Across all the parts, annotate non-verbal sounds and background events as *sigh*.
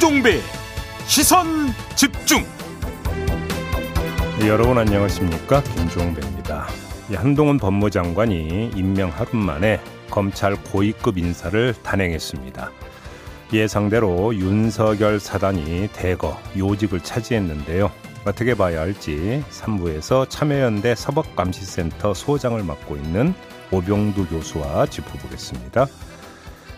김종배 시선 집중 네, 여러분 안녕하십니까 김종배입니다. 한동훈 법무장관이 임명 하루 만에 검찰 고위급 인사를 단행했습니다. 예상대로 윤석열 사단이 대거 요직을 차지했는데요. 어떻게 봐야 할지 3부에서 참여연대 사법감시센터 소장을 맡고 있는 오병두 교수와 짚어보겠습니다.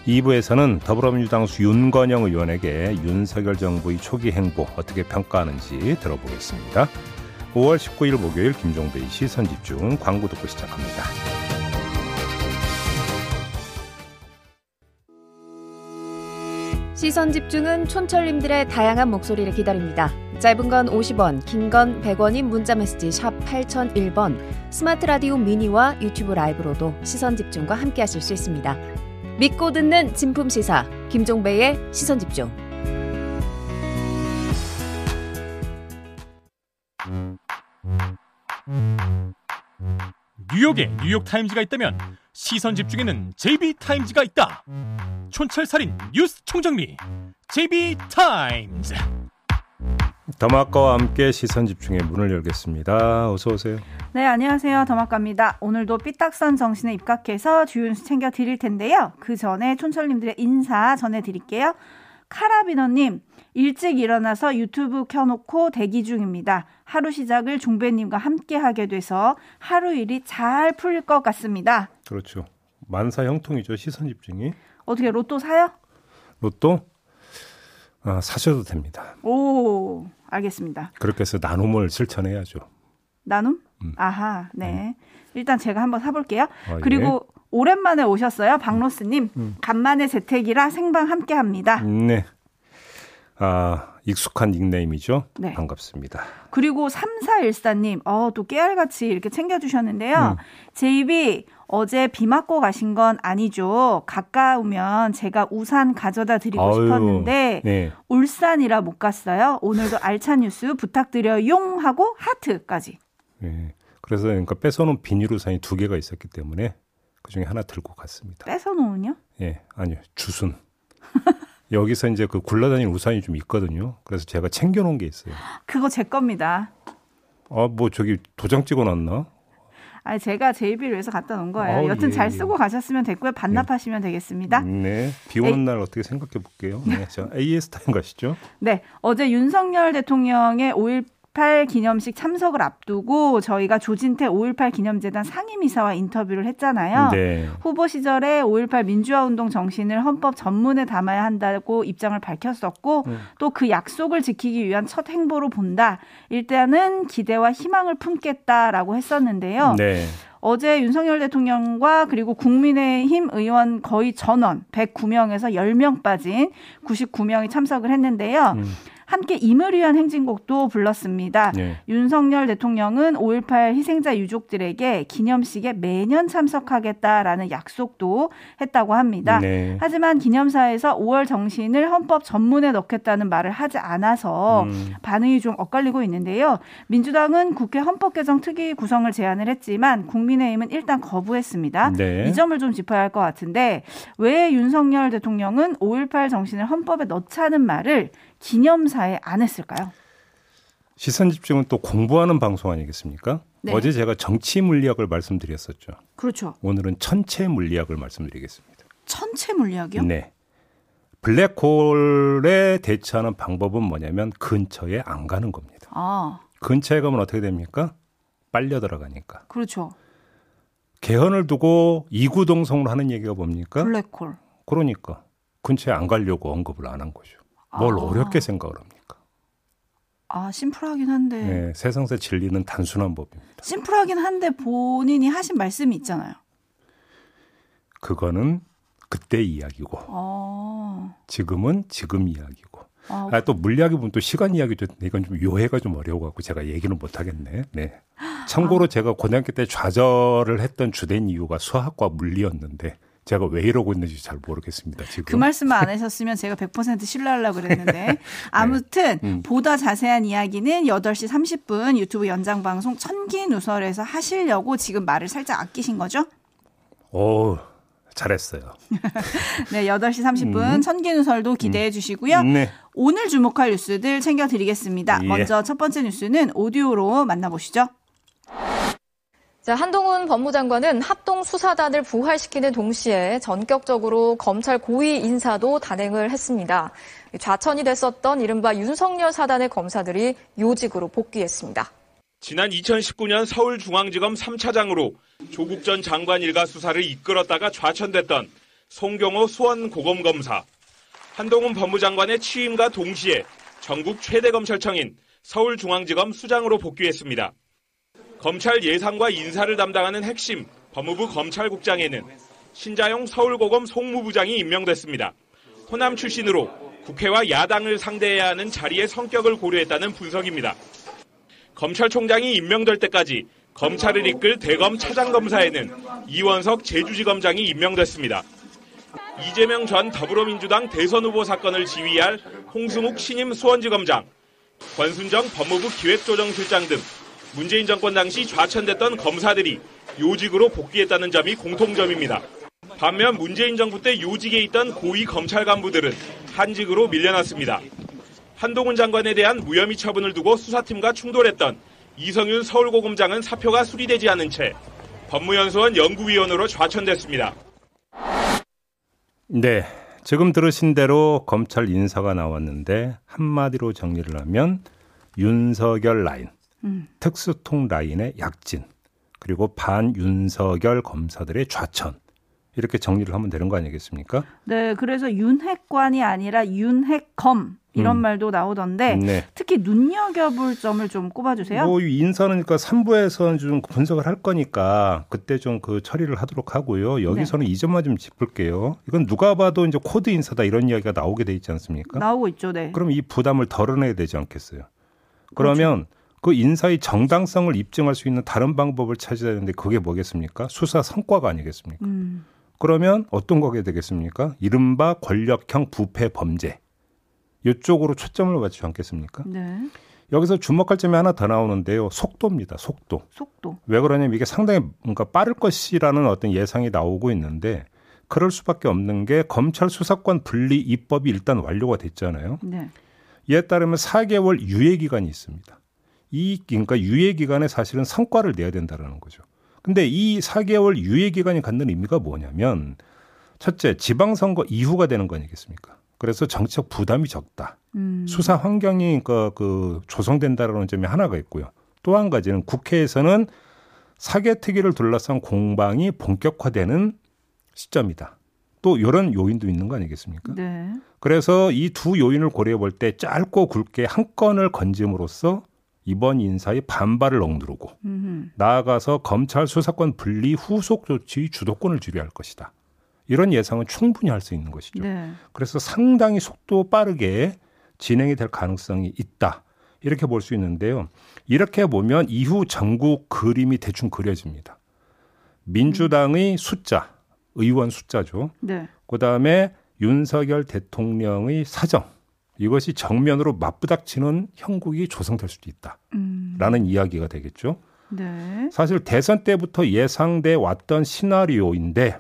2부에서는 더불어민주당 윤건영 의원에게 윤석열 정부의 초기 행보 어떻게 평가하는지 들어보겠습니다. 5월 19일 목요일 김종배의 시선 집중 광고 듣고 시작합니다. 시선 집중은 촌철님들의 다양한 목소리를 기다립니다. 짧은 건 50원, 긴 건 100원인 문자 메시지 샵 8001번, 스마트 라디오 미니와 유튜브 라이브로도 시선 집중과 함께 하실 수 있습니다. 믿고 듣는 진품 시사 김종배의 시선 집중. 뉴욕에 뉴욕 타임즈가 있다면 시선 집중에는 JB Times가 있다 촌철살인 뉴스 총정리 JB Times 더마카와 함께 시선 집중의 문을 열겠습니다. 어서 오세요. 네, 안녕하세요. 더마카입니다. 오늘도 삐딱선 정신에 입각해서 뉴스 챙겨 드릴 텐데요. 그 전에 촌철님들의 인사 전해 드릴게요. 카라비너님, 일찍 일어나서 유튜브 켜놓고 대기 중입니다. 하루 시작을 종배님과 함께 하게 돼서 하루 일이 잘 풀릴 것 같습니다. 그렇죠. 만사 형통이죠. 시선 집중이. 어떻게 로또 사요? 로또 아, 사셔도 됩니다. 오, 알겠습니다. 그렇게 해서 나눔을 실천해야죠. 나눔? 음. 아하, 네. 일단 제가 한번 사볼게요. 아, 예. 그리고 오랜만에 오셨어요. 박로스님. 음. 간만에 재택이라 생방 함께 합니다. 네. 아, 익숙한 닉네임이죠. 네. 반갑습니다. 그리고 3414님, 어, 또 깨알같이 이렇게 챙겨주셨는데요. 음. 제 입이 어제 비 맞고 가신 건 아니죠. 가까우면 제가 우산 가져다 드리고 아유, 싶었는데, 네. 울산이라 못 갔어요. 오늘도 알찬 뉴스 부탁드려용 하고 하트까지. 네. 그래서 그러니까 뺏어놓은 비닐 우산이 두 개가 있었기 때문에 그 중에 하나 들고 갔습니다. 뺏어놓은요? 예, 아니요, 주순. *laughs* 여기서 이제 그 굴러다니는 우산이 좀 있거든요. 그래서 제가 챙겨놓은 게 있어요. 그거 제 겁니다. 아, 뭐 저기 도장 찍어놨나? 아니, 제가 제 입을 위해서 갖다 놓은 거예요. 아우, 여튼 예, 잘 예. 쓰고 가셨으면 됐고요. 반납하시면 되겠습니다. 네. 비 오는 날 어떻게 생각해 볼게요. 네. 자, AS 타임 가시죠. *laughs* 네, 어제 윤석열 대통령의 5.18 기념식 참석을 앞두고 저희가 조진태 5.18 기념재단 상임이사와 인터뷰를 했잖아요. 네. 후보 시절에 5.18 민주화운동 정신을 헌법 전문에 담아야 한다고 입장을 밝혔었고 음. 또그 약속을 지키기 위한 첫 행보로 본다. 일단은 기대와 희망을 품겠다라고 했었는데요. 네. 어제 윤석열 대통령과 그리고 국민의힘 의원 거의 전원 109명에서 10명 빠진 99명이 참석을 했는데요. 음. 함께 임을 위한 행진곡도 불렀습니다. 네. 윤석열 대통령은 5.18 희생자 유족들에게 기념식에 매년 참석하겠다라는 약속도 했다고 합니다. 네. 하지만 기념사에서 5월 정신을 헌법 전문에 넣겠다는 말을 하지 않아서 음. 반응이 좀 엇갈리고 있는데요. 민주당은 국회 헌법 개정 특위 구성을 제안을 했지만 국민의힘은 일단 거부했습니다. 네. 이 점을 좀 짚어야 할 것 같은데 왜 윤석열 대통령은 5.18 정신을 헌법에 넣자는 말을 기념사에 안 했을까요? 시선 집중은 또 공부하는 방송 아니겠습니까? 네. 어제 제가 정치 물리학을 말씀드렸었죠. 그렇죠. 오늘은 천체 물리학을 말씀드리겠습니다. 천체 물리학이요? 네. 블랙홀에 대처하는 방법은 뭐냐면 근처에 안 가는 겁니다. 아, 근처에 가면 어떻게 됩니까? 빨려 들어가니까. 그렇죠. 개헌을 두고 이구동성으로 하는 얘기가 뭡니까? 블랙홀. 그러니까 근처에 안 가려고 언급을 안 한 거죠. 뭘 아. 어렵게 생각을 합니까? 아, 심플하긴 한데. 네, 세상에서 진리는 단순한 법입니다. 심플하긴 한데 본인이 하신 말씀이 있잖아요. 그거는 그때 이야기고 어. 지금은 지금 이야기고. 아, 아, 또 물리학이 보면 또 시간 이야기도 이건 좀 요해가 좀 어려워갖고 제가 얘기는 못하겠네. 네. 참고로 제가 고등학교 때 좌절을 했던 주된 이유가 수학과 물리였는데 제가 왜 이러고 있는지 잘 모르겠습니다. 지금. 그 말씀만 안 하셨으면 제가 100% 신뢰하려고 그랬는데. *laughs* 아무튼 음. 보다 자세한 이야기는 8시 30분 유튜브 연장 방송 천기 누설에서 하시려고 지금 말을 살짝 아끼신 거죠? 오, 잘했어요. *laughs* 네, 8시 30분 음. 천기누설도 기대해 주시고요. 네. 오늘 주목할 뉴스들 챙겨드리겠습니다. 예. 먼저 첫 번째 뉴스는 오디오로 만나보시죠. 자, 한동훈 법무장관은 합동 수사단을 부활시키는 동시에 전격적으로 검찰 고위 인사도 단행을 했습니다. 좌천이 됐었던 이른바 윤석열 사단의 검사들이 요직으로 복귀했습니다. 지난 2019년 서울중앙지검 3차장으로 조국 전 장관 일가 수사를 이끌었다가 좌천됐던 송경호 수원고검검사. 한동훈 법무장관의 취임과 동시에 전국 최대 검찰청인 서울중앙지검 수장으로 복귀했습니다. 검찰 예산과 인사를 담당하는 핵심 법무부 검찰국장에는 신자용 서울고검 송무부장이 임명됐습니다. 호남 출신으로 국회와 야당을 상대해야 하는 자리의 성격을 고려했다는 분석입니다. 검찰총장이 임명될 때까지 검찰을 이끌 대검 차장검사에는 이원석 제주지검장이 임명됐습니다. 이재명 전 더불어민주당 대선 후보 사건을 지휘할 홍승욱 신임 수원지검장, 권순정 법무부 기획조정실장 등 문재인 정권 당시 좌천됐던 검사들이 요직으로 복귀했다는 점이 공통점입니다. 반면 문재인 정부 때 요직에 있던 고위 검찰 간부들은 한직으로 밀려났습니다. 한동훈 장관에 대한 무혐의 처분을 두고 수사팀과 충돌했던 이성윤 서울고검장은 사표가 수리되지 않은 채 법무연수원 연구위원으로 좌천됐습니다. 네. 지금 들으신 대로 검찰 인사가 나왔는데 한마디로 정리를 하면 윤석열 라인, 음. 특수통 라인의 약진, 그리고 반윤석열 검사들의 좌천. 이렇게 정리를 하면 되는 거 아니겠습니까? 네, 그래서 윤핵관이 아니라 윤핵검 이런 음. 말도 나오던데 네. 특히 눈여겨볼 점을 좀 꼽아주세요. 뭐 인사는 그러니까 3부에서는 좀 분석을 할 거니까 그때 좀 그 처리를 하도록 하고요. 여기서는 이 점만 좀 짚을게요. 이건 누가 봐도 이제 코드 인사다 이런 이야기가 나오게 돼 있지 않습니까? 나오고 있죠, 네. 그럼 이 부담을 덜어내야 되지 않겠어요? 그러면 그 인사의 정당성을 입증할 수 있는 다른 방법을 찾아야 되는데 그게 뭐겠습니까? 수사 성과가 아니겠습니까? 음, 그러면 어떤 거게 되겠습니까? 이른바 권력형 부패 범죄. 이쪽으로 초점을 맞추지 않겠습니까? 네. 여기서 주목할 점이 하나 더 나오는데요. 속도입니다. 속도. 속도. 왜 그러냐면 이게 상당히 뭔가 빠를 것이라는 어떤 예상이 나오고 있는데 그럴 수밖에 없는 게 검찰 수사권 분리 입법이 일단 완료가 됐잖아요. 네. 이에 따르면 4개월 유예 기간이 있습니다. 이 그러니까 유예 기간에 사실은 성과를 내야 된다라는 거죠. 근데 이 4개월 유예 기간이 갖는 의미가 뭐냐면 첫째 지방선거 이후가 되는 거 아니겠습니까? 그래서 정치적 부담이 적다. 음, 수사 환경이 그러니까 그 조성된다라는 점이 하나가 있고요. 또 한 가지는 국회에서는 사개특위를 둘러싼 공방이 본격화되는 시점이다. 또 이런 요인도 있는 거 아니겠습니까? 네. 그래서 이 두 요인을 고려해 볼 때 짧고 굵게 한 건을 건짐으로써 이번 인사의 반발을 억누르고 음, 나아가서 검찰 수사권 분리 후속 조치 주도권을 주려할 것이다. 이런 예상은 충분히 할 수 있는 것이죠. 네. 그래서 상당히 속도 빠르게 진행이 될 가능성이 있다. 이렇게 볼 수 있는데요. 이렇게 보면 이후 전국 그림이 대충 그려집니다. 민주당의 숫자, 의원 숫자죠. 네. 그 다음에 윤석열 대통령의 사정. 이것이 정면으로 맞부닥치는 형국이 조성될 수도 있다. 음, 라는 이야기가 되겠죠. 네. 사실 대선 때부터 예상돼 왔던 시나리오인데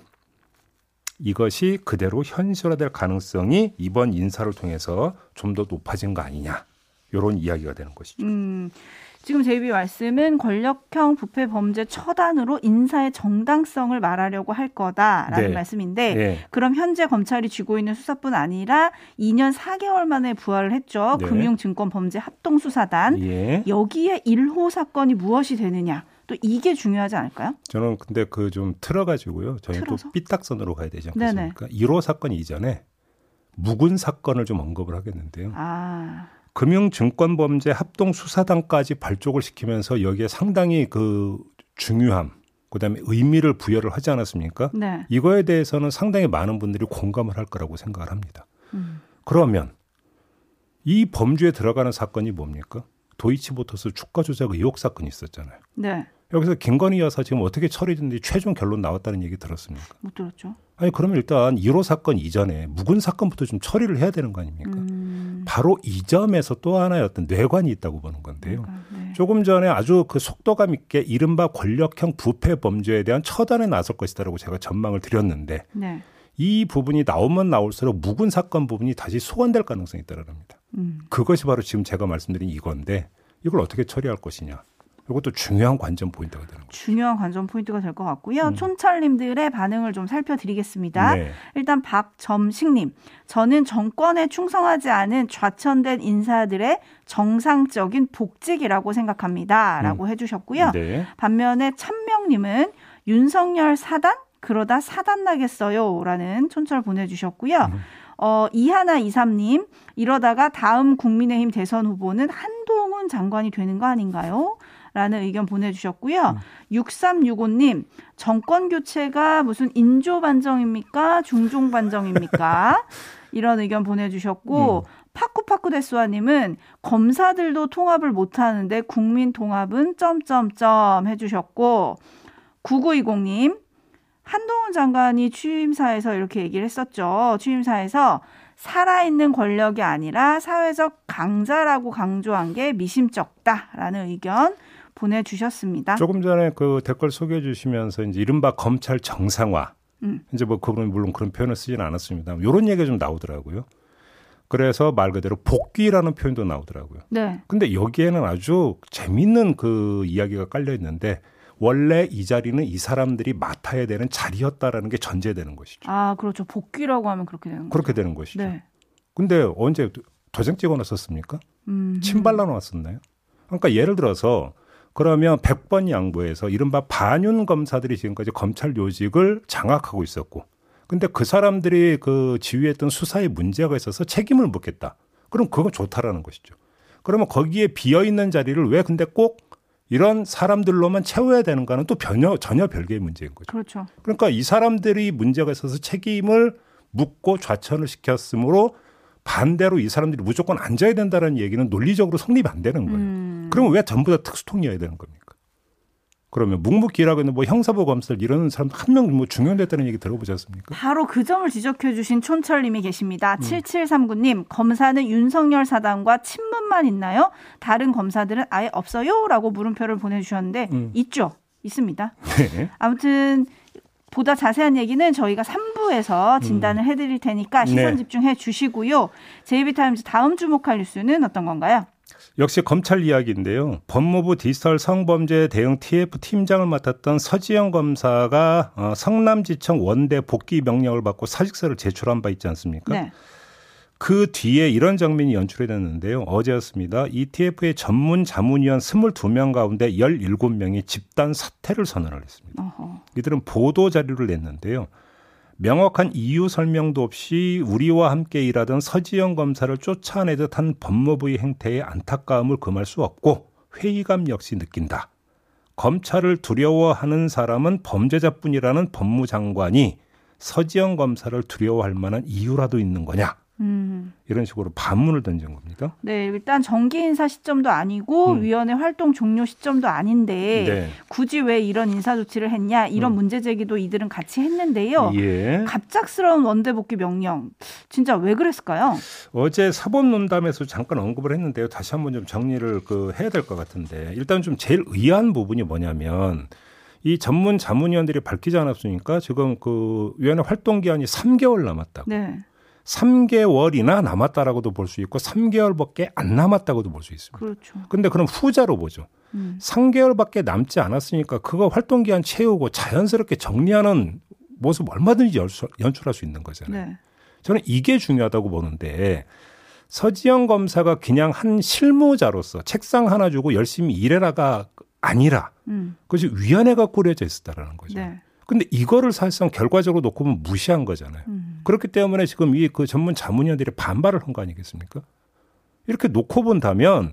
이것이 그대로 현실화될 가능성이 이번 인사를 통해서 좀 더 높아진 거 아니냐. 이런 이야기가 되는 것이죠. 음, 지금 제이비 말씀은 권력형 부패 범죄 처단으로 인사의 정당성을 말하려고 할 거다라는 네. 말씀인데 예. 그럼 현재 검찰이 쥐고 있는 수사뿐 아니라 2년 4개월 만에 부활을 했죠. 네. 금융증권범죄 합동수사단. 예. 여기에 1호 사건이 무엇이 되느냐. 또 이게 중요하지 않을까요? 저는 근데 그 좀 틀어가지고요. 저희는 틀어서? 또 삐딱선으로 가야 되지 네네. 않겠습니까? 1호 사건 이전에 묵은 사건을 좀 언급을 하겠는데요. 아, 금융증권범죄 합동수사단까지 발족을 시키면서 여기에 상당히 그 중요함, 그다음에 의미를 부여를 하지 않았습니까? 네. 이거에 대해서는 상당히 많은 분들이 공감을 할 거라고 생각을 합니다. 음. 그러면 이 범주에 들어가는 사건이 뭡니까? 도이치모터스 주가 조작 의혹 사건이 있었잖아요. 네. 여기서 김건희 여사 지금 어떻게 처리됐는지 최종 결론 나왔다는 얘기 들었습니까? 못 들었죠. 아니 그러면 일단 1호 사건 이전에 묵은 사건부터 좀 처리를 해야 되는 거 아닙니까? 음, 바로 이 점에서 또 하나의 어떤 뇌관이 있다고 보는 건데요. 네. 네. 조금 전에 아주 그 속도감 있게 이른바 권력형 부패 범죄에 대한 처단에 나설 것이다라고 제가 전망을 드렸는데 네. 이 부분이 나오면 나올수록 묵은 사건 부분이 다시 소환될 가능성이 있다는 겁니다. 음. 그것이 바로 지금 제가 말씀드린 이건데 이걸 어떻게 처리할 것이냐. 이것도 중요한 관전 포인트가 되는 거죠. 중요한 관전 포인트가 될 것 같고요. 음. 촌철님들의 반응을 좀 살펴드리겠습니다. 네. 일단 박점식님, 저는 정권에 충성하지 않은 좌천된 인사들의 정상적인 복직이라고 생각합니다.라고 해주셨고요. 네. 반면에 찬명님은 윤석열 사단 그러다 사단 나겠어요라는 촌철 보내주셨고요. 음. 어, 이하나 이삼님 이러다가 다음 국민의힘 대선 후보는 한동훈 장관이 되는 거 아닌가요? 라는 의견 보내주셨고요. 6365님, 정권 교체가 무슨 인조 반정입니까? 중종 반정입니까? *laughs* 이런 의견 보내주셨고, 파쿠파쿠 데스와님은 검사들도 통합을 못하는데 국민 통합은 점점점 해주셨고, 9920님, 한동훈 장관이 취임사에서 이렇게 얘기를 했었죠. 취임사에서 살아있는 권력이 아니라 사회적 강자라고 강조한 게 미심쩍다라는 의견 보내주셨습니다. 조금 전에 그 댓글 소개해 주시면서 이제 이른바 검찰 정상화. 음. 이제 뭐 그분은 물론 그런 표현을 쓰지는 않았습니다. 이런 얘기가 좀 나오더라고요. 그래서 말 그대로 복귀라는 표현도 나오더라고요. 네. 근데 여기에는 아주 재밌는 그 이야기가 깔려 있는데 원래 이 자리는 이 사람들이 맡아야 되는 자리였다라는 게 전제되는 것이죠. 아, 그렇죠. 복귀라고 하면 그렇게 되는 거죠. 그렇게 되는 것이죠. 네. 근데 언제 도장 찍어 놨었습니까? 음. 침 발라 놨었나요? 그러니까 예를 들어서 그러면 100번 양보해서 이른바 반윤 검사들이 지금까지 검찰 요직을 장악하고 있었고 근데 그 사람들이 그 지휘했던 수사에 문제가 있어서 책임을 묻겠다. 그럼 그건 좋다라는 것이죠. 그러면 거기에 비어 있는 자리를 왜 근데 꼭 이런 사람들로만 채워야 되는가는 또 전혀 전혀 별개의 문제인 거죠. 그렇죠. 그러니까 이 사람들이 문제가 있어서 책임을 묻고 좌천을 시켰으므로 반대로 이 사람들이 무조건 앉아야 된다는 얘기는 논리적으로 성립이 안 되는 거예요. 음. 그러면 왜 전부 다 특수통이어야 되는 겁니까? 그러면 묵묵기라고 있는 뭐 형사부 검사를 이러는 사람 한 명 뭐 중용됐다는 얘기 들어보지 않습니까? 바로 그 점을 지적해 주신 촌철님이 계십니다. 음. 7739님, 검사는 윤석열 사단과 친문만 있나요? 다른 검사들은 아예 없어요? 라고 물음표를 보내주셨는데, 음. 있죠. 있습니다. 네. 아무튼, 보다 자세한 얘기는 저희가 3부에서 진단을 해드릴 테니까 시선 음. 네. 집중해 주시고요. 제이비타임즈 다음 주목할 뉴스는 어떤 건가요? 역시 검찰 이야기인데요. 법무부 디지털 성범죄 대응 TF 팀장을 맡았던 서지영 검사가 어, 성남지청 원대 복귀 명령을 받고 사직서를 제출한 바 있지 않습니까? 네. 그 뒤에 이런 장면이 연출이 됐는데요. 어제였습니다. ETF의 전문 자문위원 22명 가운데 17명이 집단 사퇴를 선언을 했습니다. 어허. 이들은 보도 자료를 냈는데요. 명확한 이유 설명도 없이 우리와 함께 일하던 서지영 검사를 쫓아내듯 한 법무부의 행태에 안타까움을 금할 수 없고 회의감 역시 느낀다. 검찰을 두려워하는 사람은 범죄자뿐이라는 법무장관이 서지영 검사를 두려워할 만한 이유라도 있는 거냐? 음. 이런 식으로 반문을 던진 겁니다. 네, 일단 정기 인사 시점도 아니고 음. 위원회 활동 종료 시점도 아닌데 네. 굳이 왜 이런 인사 조치를 했냐 이런 음. 문제 제기도 이들은 같이 했는데요. 예. 갑작스러운 원대 복귀 명령 진짜 왜 그랬을까요? 어제 사법논담에서 잠깐 언급을 했는데요. 다시 한번 좀 정리를 그 해야 될 것 같은데 일단 좀 제일 의아한 부분이 뭐냐면 이 전문 자문위원들이 밝히지 않았으니까 지금 그 위원회 활동 기한이 3개월 남았다고. 네, 3개월이나 남았다라고도 볼 수 있고 3개월밖에 안 남았다고도 볼 수 있습니다. 그렇죠. 근데 그럼 후자로 보죠. 음. 3개월밖에 남지 않았으니까 그거 활동 기한 채우고 자연스럽게 정리하는 모습 얼마든지 연출- 연출할 수 있는 거잖아요. 네, 저는 이게 중요하다고 보는데 서지영 검사가 그냥 한 실무자로서 책상 하나 주고 열심히 일해라가 아니라 음, 그것이 위원회가 꾸려져 있었다라는 거죠. 네, 근데 이거를 사실상 결과적으로 놓고 보면 무시한 거잖아요. 음. 그렇기 때문에 지금 이 그 전문 자문위원들이 반발을 한 거 아니겠습니까? 이렇게 놓고 본다면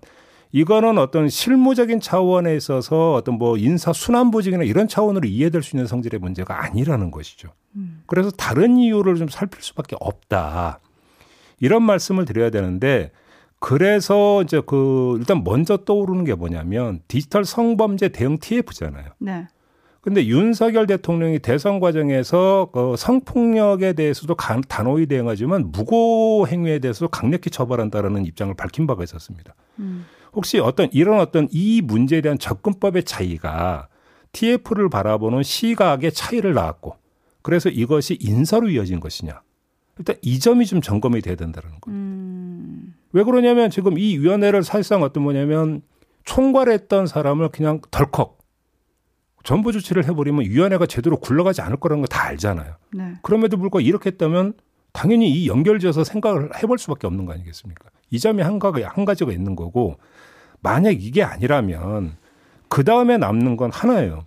이거는 어떤 실무적인 차원에 있어서 어떤 뭐 인사 순환 보직이나 이런 차원으로 이해될 수 있는 성질의 문제가 아니라는 것이죠. 음. 그래서 다른 이유를 좀 살필 수밖에 없다. 이런 말씀을 드려야 되는데 그래서 이제 그 일단 먼저 떠오르는 게 뭐냐면 디지털 성범죄 대응 TF잖아요. 네, 근데 윤석열 대통령이 대선 과정에서 그 성폭력에 대해서도 간- 단호히 대응하지만 무고 행위에 대해서도 강력히 처벌한다라는 입장을 밝힌 바가 있었습니다. 음. 혹시 어떤 이런 어떤 이 문제에 대한 접근법의 차이가 TF를 바라보는 시각의 차이를 낳았고 그래서 이것이 인사로 이어진 것이냐. 일단 이 점이 좀 점검이 돼야 된다는 거예요. 음. 왜 그러냐면 지금 이 위원회를 사실상 어떤 뭐냐면 총괄했던 사람을 그냥 덜컥 전부 조치를 해버리면 위원회가 제대로 굴러가지 않을 거라는 거 다 알잖아요. 네. 그럼에도 불구하고 이렇게 했다면 당연히 이 연결지어서 생각을 해볼 수밖에 없는 거 아니겠습니까? 이 점이 한, 가지, 한 가지가 있는 거고 만약 이게 아니라면 그 다음에 남는 건 하나예요.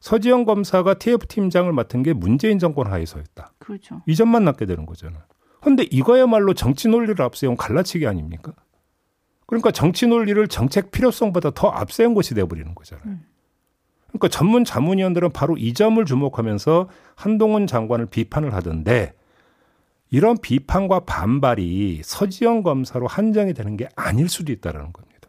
서지영 검사가 TF 팀장을 맡은 게 문재인 정권 하에서였다. 그렇죠. 이 점만 남게 되는 거잖아요. 그런데 이거야말로 정치 논리를 앞세운 갈라치기 아닙니까? 그러니까 정치 논리를 정책 필요성보다 더 앞세운 것이 돼버리는 거잖아요. 음. 그러니까 전문 자문위원들은 바로 이 점을 주목하면서 한동훈 장관을 비판을 하던데 이런 비판과 반발이 서지영 검사로 한정이 되는 게 아닐 수도 있다라는 겁니다.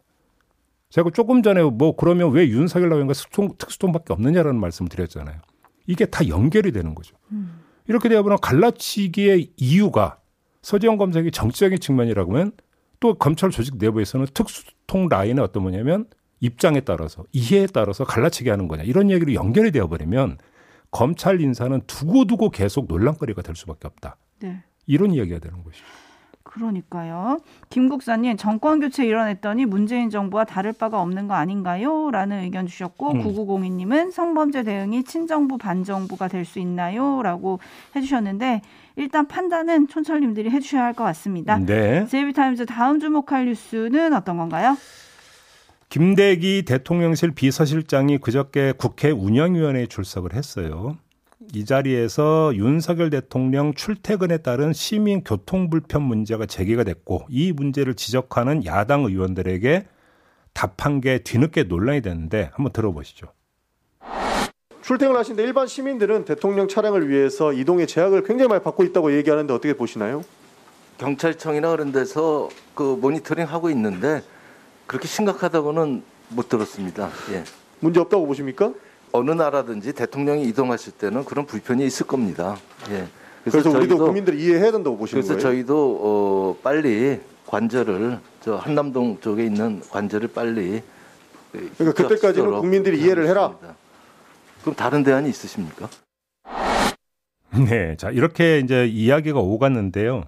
제가 조금 전에 뭐 그러면 왜 윤석열 나오는가 특수통밖에 없느냐라는 말씀을 드렸잖아요. 이게 다 연결이 되는 거죠. 음. 이렇게 되어 보면 갈라치기의 이유가 서지영 검사의 정치적인 측면이라고 하면 또 검찰 조직 내부에서는 특수통 라인의 어떤 뭐냐면 입장에 따라서 이해에 따라서 갈라치기 하는 거냐 이런 얘기로 연결이 되어버리면 검찰 인사는 두고두고 계속 논란거리가 될 수밖에 없다. 네. 이런 이야기가 되는 것이죠. 그러니까요. 김 국사님 정권 교체 일어났더니 문재인 정부와 다를 바가 없는 거 아닌가요? 라는 의견 주셨고 음. 9902님은 성범죄 대응이 친정부 반정부가 될 수 있나요? 라고 해주셨는데 일단 판단은 촌철님들이 해주셔야 할 것 같습니다. 네. 제이비타임즈 다음 주목할 뉴스는 어떤 건가요? 김대기 대통령실 비서실장이 그저께 국회 운영위원회에 출석을 했어요. 이 자리에서 윤석열 대통령 출퇴근에 따른 시민 교통 불편 문제가 제기가 됐고 이 문제를 지적하는 야당 의원들에게 답한 게 뒤늦게 논란이 됐는데 한번 들어보시죠. 출퇴근 하시는데 일반 시민들은 대통령 차량을 위해서 이동의 제약을 굉장히 많이 받고 있다고 얘기하는데 어떻게 보시나요? 경찰청이나 그런 데서 그 모니터링 하고 있는데 그렇게 심각하다고는 못 들었습니다. 예. 문제 없다고 보십니까? 어느 나라든지 대통령이 이동하실 때는 그런 불편이 있을 겁니다. 예. 그래서, 그래서 우리도 국민들이 이해해야 된다고 보시는 그래서 거예요? 저희도 어, 빨리 관절을 저 한남동 쪽에 있는 관절을 빨리 그러니까 그때까지는 국민들이 이해를 해라. 그럼 다른 대안이 있으십니까? 네, 자 이렇게 이제 이야기가 오갔는데요.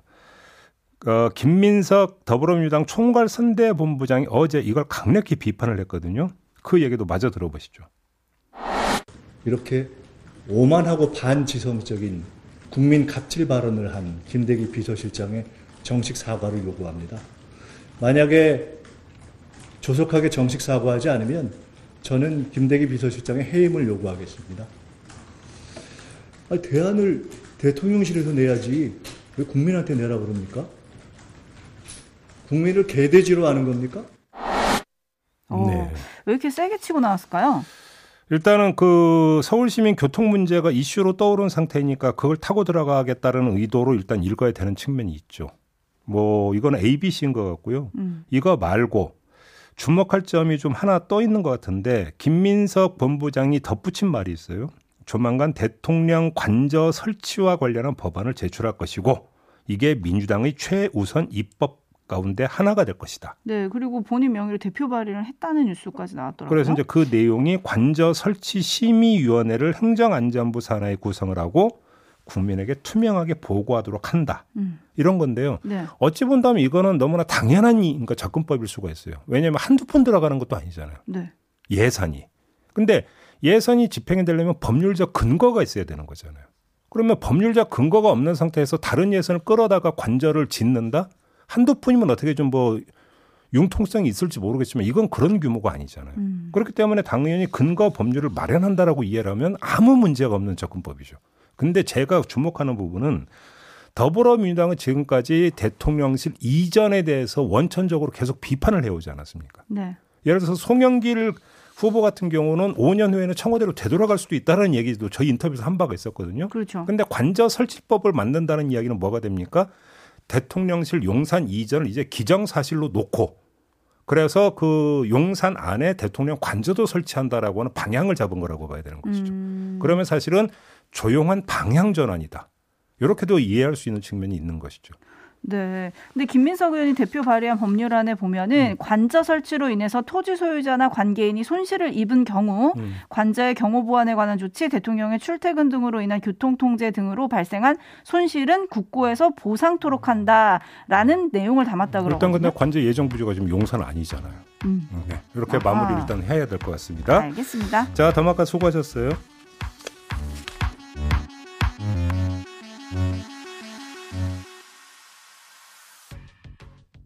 어, 김민석 더불어민주당 총괄 선대본부장이 어제 이걸 강력히 비판을 했거든요. 그 얘기도 마저 들어보시죠. 이렇게 오만하고 반지성적인 국민 갑질 발언을 한 김대기 비서실장의 정식 사과를 요구합니다. 만약에 조속하게 정식 사과하지 않으면 저는 김대기 비서실장의 해임을 요구하겠습니다. 대안을 대통령실에서 내야지 왜 국민한테 내라 그럽니까? 국민을 개돼지로 하는 겁니까? 어, 네. 왜 이렇게 세게 치고 나왔을까요? 일단은 그 서울 시민 교통 문제가 이슈로 떠오른 상태니까 그걸 타고 들어가겠다는 의도로 일단 읽어야 되는 측면이 있죠. 뭐 이건 ABC인 것 같고요. 음. 이거 말고 주목할 점이 좀 하나 떠 있는 것 같은데 김민석 본부장이 덧붙인 말이 있어요. 조만간 대통령 관저 설치와 관련한 법안을 제출할 것이고 이게 민주당의 최우선 입법 가운데 하나가 될 것이다. 네, 그리고 본인 명의로 대표 발의를 했다는 뉴스까지 나왔더라고요. 그래서 이제 그 내용이 관저 설치 심의위원회를 행정안전부 산하에 구성을 하고 국민에게 투명하게 보고하도록 한다. 음. 이런 건데요. 네. 어찌 본다면 이거는 너무나 당연한 그러니까 접근법일 수가 있어요. 왜냐하면 한두 푼 들어가는 것도 아니잖아요. 네. 예산이. 근데 예산이 집행이 되려면 법률적 근거가 있어야 되는 거잖아요. 그러면 법률적 근거가 없는 상태에서 다른 예산을 끌어다가 관절을 짓는다? 한두 푼이면 어떻게 좀 뭐 융통성이 있을지 모르겠지만 이건 그런 규모가 아니잖아요. 음. 그렇기 때문에 당연히 근거 법률을 마련한다라고 이해를 하면 아무 문제가 없는 접근법이죠. 근데 제가 주목하는 부분은 더불어민주당은 지금까지 대통령실 이전에 대해서 원천적으로 계속 비판을 해오지 않았습니까? 네. 예를 들어서 송영길 후보 같은 경우는 5년 후에는 청와대로 되돌아갈 수도 있다는 얘기도 저희 인터뷰에서 한 바가 있었거든요. 그렇죠. 근데 관저 설치법을 만든다는 이야기는 뭐가 됩니까? 대통령실 용산 이전을 이제 기정사실로 놓고 그래서 그 용산 안에 대통령 관저도 설치한다라고 하는 방향을 잡은 거라고 봐야 되는 것이죠. 음. 그러면 사실은 조용한 방향 전환이다. 이렇게도 이해할 수 있는 측면이 있는 것이죠. 네. 근데 김민석 의원이 대표 발의한 법률안에 보면은 음. 관저 설치로 인해서 토지 소유자나 관계인이 손실을 입은 경우 음. 관저의 경호 보완에 관한 조치, 대통령의 출퇴근 등으로 인한 교통 통제 등으로 발생한 손실은 국고에서 보상토록 한다라는 내용을 담았다 일단 그러거든요. 근데 관제 예정 부지가 지금 용산 아니잖아요. 음. 네. 이렇게 아하. 마무리 일단 해야 될 것 같습니다. 알겠습니다. 자, 더마카 수고하셨어요.